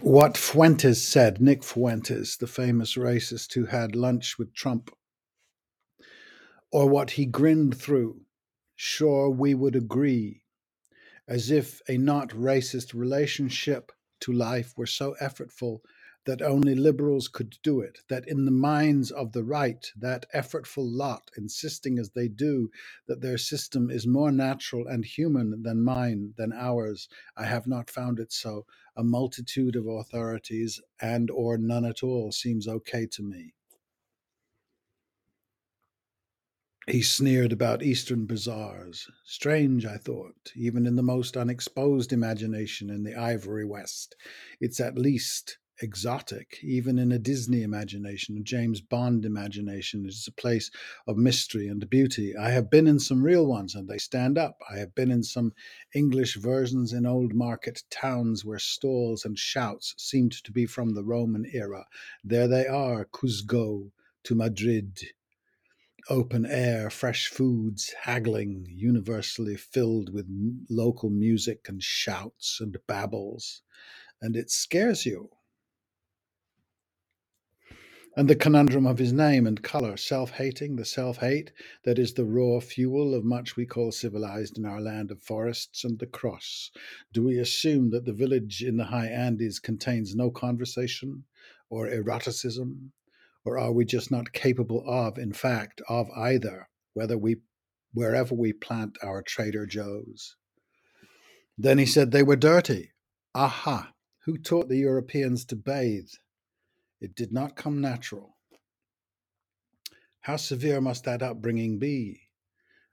What Fuentes said, Nick Fuentes, the famous racist who had lunch with Trump, or what he grinned through, sure we would agree, as if a not racist relationship to life were so effortful that only liberals could do it, that in the minds of the right, that effortful lot, insisting as they do that their system is more natural and human than mine, than ours, I have not found it so. A multitude of authorities and or none at all seems okay to me. He sneered about Eastern bazaars. Strange, I thought, even in the most unexposed imagination in the ivory West. It's at least exotic, even in a Disney imagination, a James Bond imagination. It's a place of mystery and beauty. I have been in some real ones and they stand up. I have been in some English versions in old market towns where stalls and shouts seemed to be from the Roman era. There they are, Cuzco to Madrid open air, fresh foods, haggling, universally filled with local music and shouts and babbles, and it scares you. And the conundrum of his name and colour, self hating, the self hate that is the raw fuel of much we call civilized in our land of forests and the cross. Do we assume that the village in the high Andes contains no conversation or eroticism? Or are we just not capable of, in fact, of either, whether we wherever we plant our Trader Joe's? Then he said they were dirty. Aha! Who taught the Europeans to bathe? It did not come natural. How severe must that upbringing be?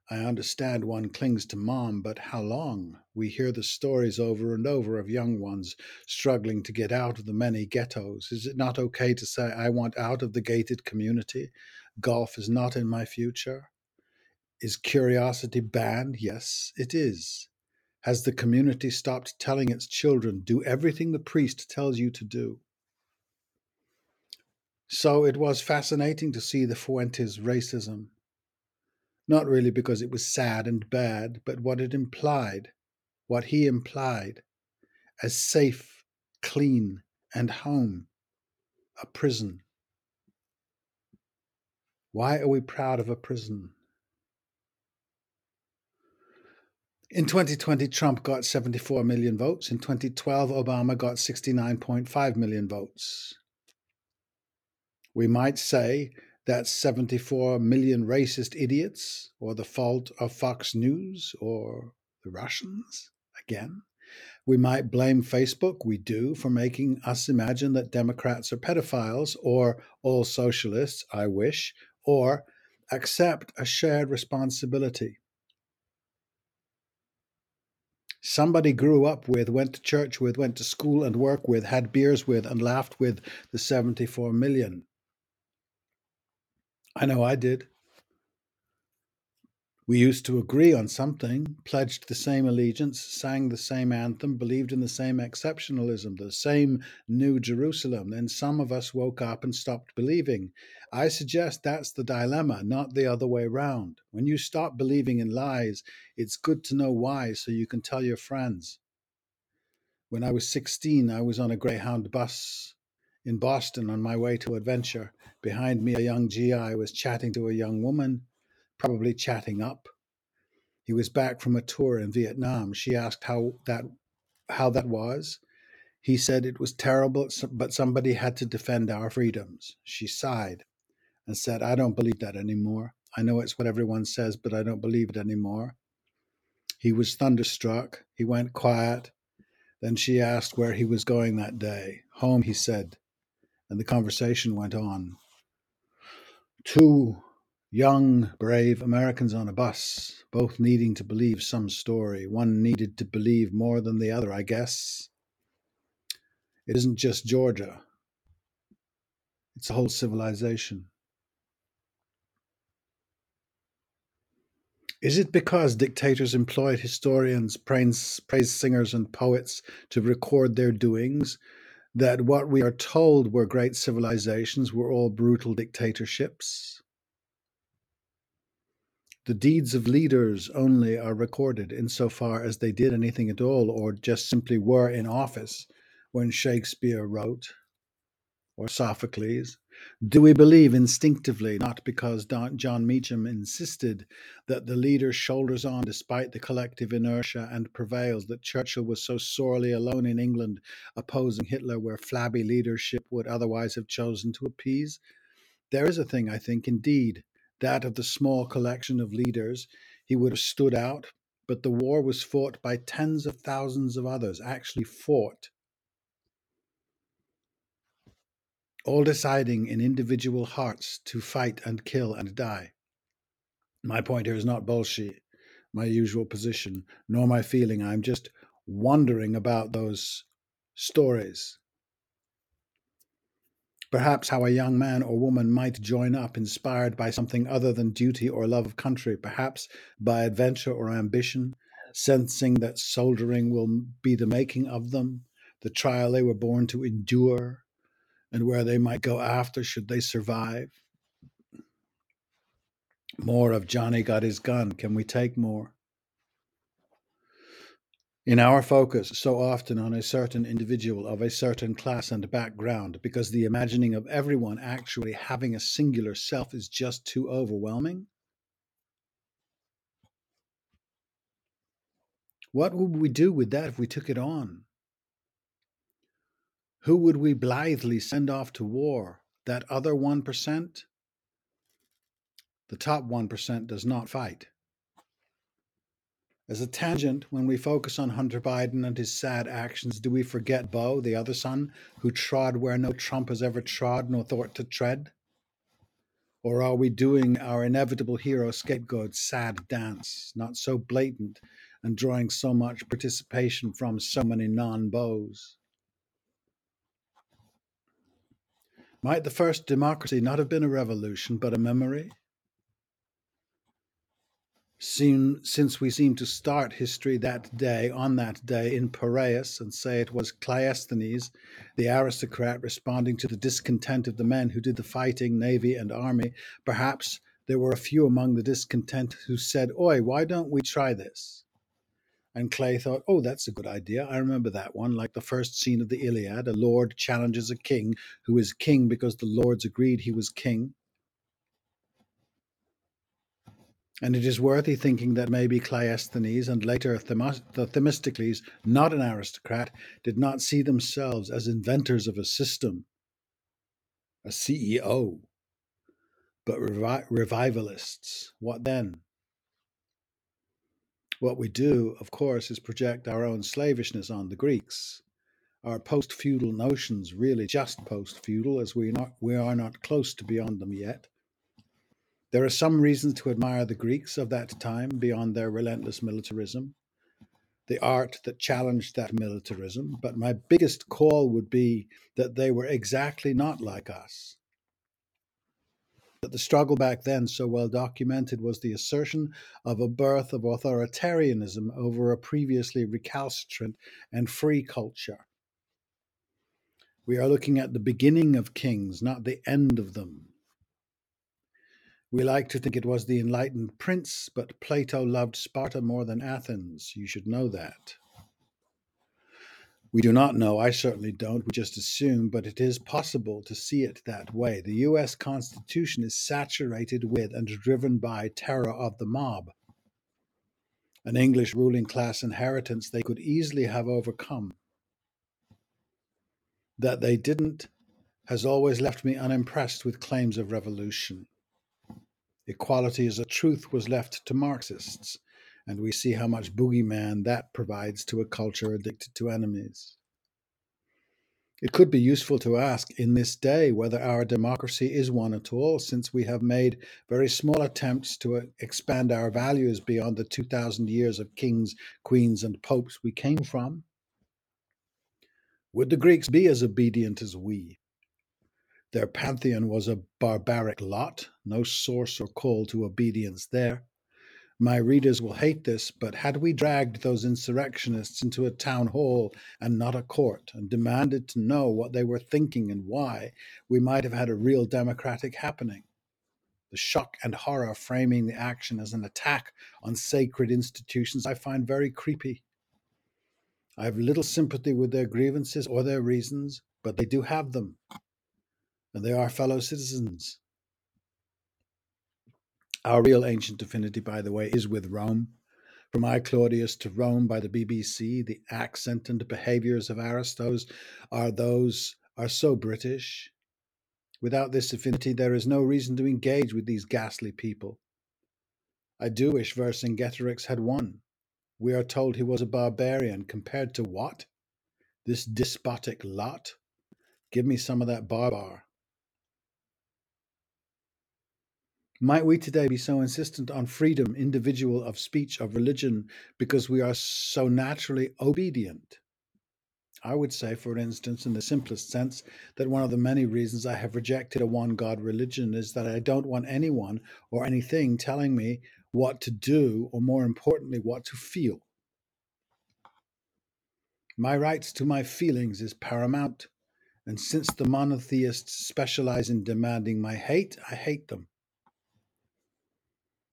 I understand one clings to mom, but how long? We hear the stories over and over of young ones struggling to get out of the many ghettos. Is it not okay to say, I want out of the gated community? Golf is not in my future? Is curiosity banned? Yes, it is. Has the community stopped telling its children, do everything the priest tells you to do? So it was fascinating to see the Fuentes racism. Not really because it was sad and bad, but what it implied, what he implied as safe, clean, and home, a prison. Why are we proud of a prison? In 2020, Trump got 74 million votes. In 2012, Obama got 69.5 million votes. We might say that 74 million racist idiots, or the fault of Fox News or the Russians again. We might blame Facebook, we do, for making us imagine that Democrats are pedophiles, or all socialists, I wish, or accept a shared responsibility. Somebody grew up with, went to church with, went to school and work with, had beers with, and laughed with the 74 million. I know I did. We used to agree on something, pledged the same allegiance, sang the same anthem, believed in the same exceptionalism, the same New Jerusalem. Then some of us woke up and stopped believing. I suggest that's the dilemma, not the other way round. When you stop believing in lies, it's good to know why so you can tell your friends. When I was 16, I was on a Greyhound bus in Boston on my way to adventure. Behind me, a young GI was chatting to a young woman, probably chatting up. He was back from a tour in Vietnam. She asked how that how that was. He said it was terrible, but somebody had to defend our freedoms. She sighed and said, I don't believe that anymore. I know it's what everyone says, but I don't believe it anymore. He was thunderstruck. He went quiet. Then she asked where he was going that day. Home, he said and the conversation went on. Two young, brave Americans on a bus, both needing to believe some story. One needed to believe more than the other, I guess. It isn't just Georgia, it's a whole civilization. Is it because dictators employed historians, praise, praise singers, and poets to record their doings that what we are told were great civilizations were all brutal dictatorships. The deeds of leaders only are recorded insofar as they did anything at all or just simply were in office when Shakespeare wrote, or Sophocles? Do we believe instinctively, not because Don, Jon Meacham insisted that the leader shoulders on despite the collective inertia and prevails, that Churchill was so sorely alone in England opposing Hitler where flabby leadership would otherwise have chosen to appease? There is a thing, I think, indeed, that of the small collection of leaders, he would have stood out, but the war was fought by tens of thousands of others, actually fought all deciding in individual hearts to fight and kill and die. My point here is not bullshit, my usual position, nor my feeling. I'm just wondering about those stories. Perhaps how a young man or woman might join up, inspired by something other than duty or love of country, perhaps by adventure or ambition, sensing that soldiering will be the making of them, the trial they were born to endure, and where they might go after should they survive. More of Johnny got his gun. Can we take more? In our focus, so often on a certain individual of a certain class and background, because the imagining of everyone actually having a singular self is just too overwhelming? What would we do with that if we took it on? Who would we blithely send off to war? That other 1%? The top 1% does not fight. As a tangent, when we focus on Hunter Biden and his sad actions, do we forget Beau, the other son, who trod where no Trump has ever trod nor thought to tread? Or are we doing our inevitable hero scapegoat sad dance, not so blatant and drawing so much participation from so many non Beaus? Might the first democracy not have been a revolution, but a memory? Seem, since we seem to start history that day, on that day, in Piraeus, and say it was Cleisthenes, the aristocrat, responding to the discontent of the men who did the fighting, navy and army, perhaps there were a few among the discontent who said, Oi, why don't we try this? And Clay thought, oh, that's a good idea. I remember that one, like the first scene of the Iliad. A lord challenges a king who is king because the lords agreed he was king. And it is worthy thinking that maybe Cleisthenes and later Themistocles, not an aristocrat, did not see themselves as inventors of a system, a CEO, but revi- revivalists. What then? What we do, of course, is project our own slavishness on the Greeks. Our post feudal notions, really just post feudal, as we, not, we are not close to beyond them yet. There are some reasons to admire the Greeks of that time beyond their relentless militarism, the art that challenged that militarism, but my biggest call would be that they were exactly not like us. The struggle back then, so well documented, was the assertion of a birth of authoritarianism over a previously recalcitrant and free culture. We are looking at the beginning of kings, not the end of them. We like to think it was the enlightened prince, but Plato loved Sparta more than Athens. You should know that. We do not know, I certainly don't, we just assume, but it is possible to see it that way. The US Constitution is saturated with and driven by terror of the mob. An English ruling class inheritance they could easily have overcome. That they didn't has always left me unimpressed with claims of revolution. Equality as a truth was left to Marxists and we see how much boogeyman that provides to a culture addicted to enemies. It could be useful to ask in this day whether our democracy is one at all, since we have made very small attempts to uh, expand our values beyond the 2,000 years of kings, queens, and popes we came from. Would the Greeks be as obedient as we? Their pantheon was a barbaric lot, no source or call to obedience there. My readers will hate this, but had we dragged those insurrectionists into a town hall and not a court and demanded to know what they were thinking and why, we might have had a real democratic happening. The shock and horror framing the action as an attack on sacred institutions I find very creepy. I have little sympathy with their grievances or their reasons, but they do have them, and they are fellow citizens. Our real ancient affinity, by the way, is with Rome. From I Claudius to Rome by the BBC, the accent and behaviours of Aristos are those are so British. Without this affinity, there is no reason to engage with these ghastly people. I do wish Vercingetorix had won. We are told he was a barbarian compared to what? This despotic lot? Give me some of that barbar. Might we today be so insistent on freedom, individual, of speech, of religion, because we are so naturally obedient? I would say, for instance, in the simplest sense, that one of the many reasons I have rejected a one God religion is that I don't want anyone or anything telling me what to do, or more importantly, what to feel. My rights to my feelings is paramount, and since the monotheists specialize in demanding my hate, I hate them.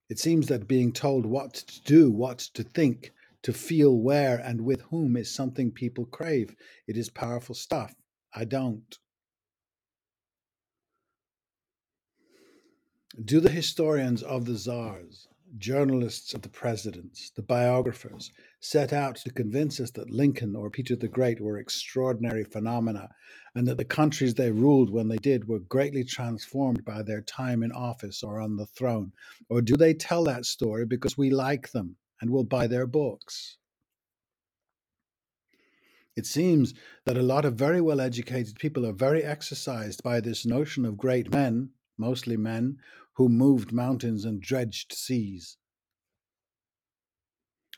It seems that being told what to do, what to think, to feel where and with whom is something people crave. It is powerful stuff. I don't. Do the historians of the czars, journalists of the presidents, the biographers, set out to convince us that Lincoln or Peter the Great were extraordinary phenomena and that the countries they ruled when they did were greatly transformed by their time in office or on the throne? Or do they tell that story because we like them and will buy their books? It seems that a lot of very well educated people are very exercised by this notion of great men, mostly men, who moved mountains and dredged seas.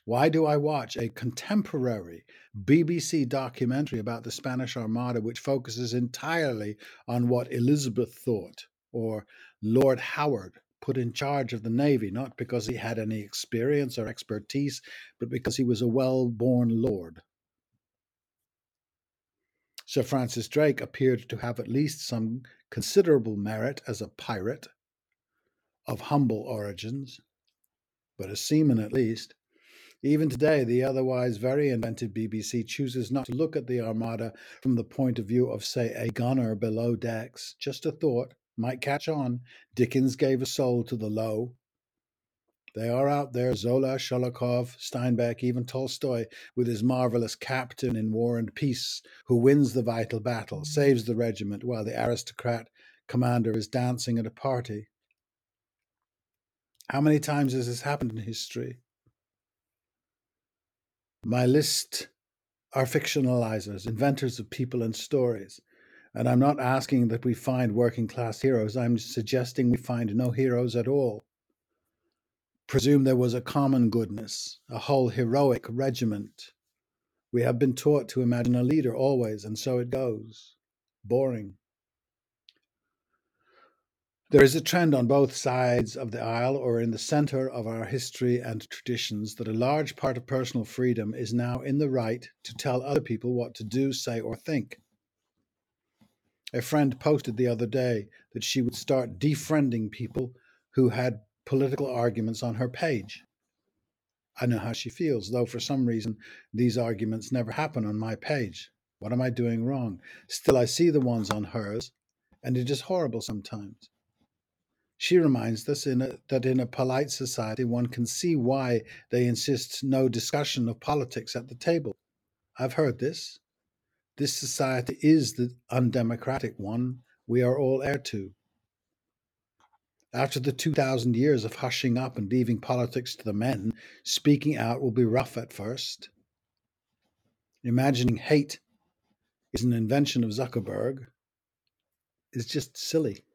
Why do I watch a contemporary BBC documentary about the Spanish Armada which focuses entirely on what Elizabeth thought or Lord Howard put in charge of the Navy, not because he had any experience or expertise, but because he was a well born lord? Sir Francis Drake appeared to have at least some considerable merit as a pirate of humble origins, but a seaman at least. Even today, the otherwise very inventive BBC chooses not to look at the Armada from the point of view of, say, a gunner below decks. Just a thought, might catch on. Dickens gave a soul to the low. They are out there Zola, Sholokhov, Steinbeck, even Tolstoy, with his marvelous captain in War and Peace, who wins the vital battle, saves the regiment, while the aristocrat commander is dancing at a party. How many times has this happened in history? My list are fictionalizers, inventors of people and stories. And I'm not asking that we find working class heroes, I'm suggesting we find no heroes at all. Presume there was a common goodness, a whole heroic regiment. We have been taught to imagine a leader always, and so it goes. Boring. There is a trend on both sides of the aisle or in the center of our history and traditions that a large part of personal freedom is now in the right to tell other people what to do, say, or think. A friend posted the other day that she would start defriending people who had political arguments on her page. I know how she feels, though for some reason these arguments never happen on my page. What am I doing wrong? Still, I see the ones on hers, and it is horrible sometimes. She reminds us in a, that in a polite society, one can see why they insist no discussion of politics at the table. I've heard this. This society is the undemocratic one we are all heir to. After the 2,000 years of hushing up and leaving politics to the men, speaking out will be rough at first. Imagining hate is an invention of Zuckerberg is just silly.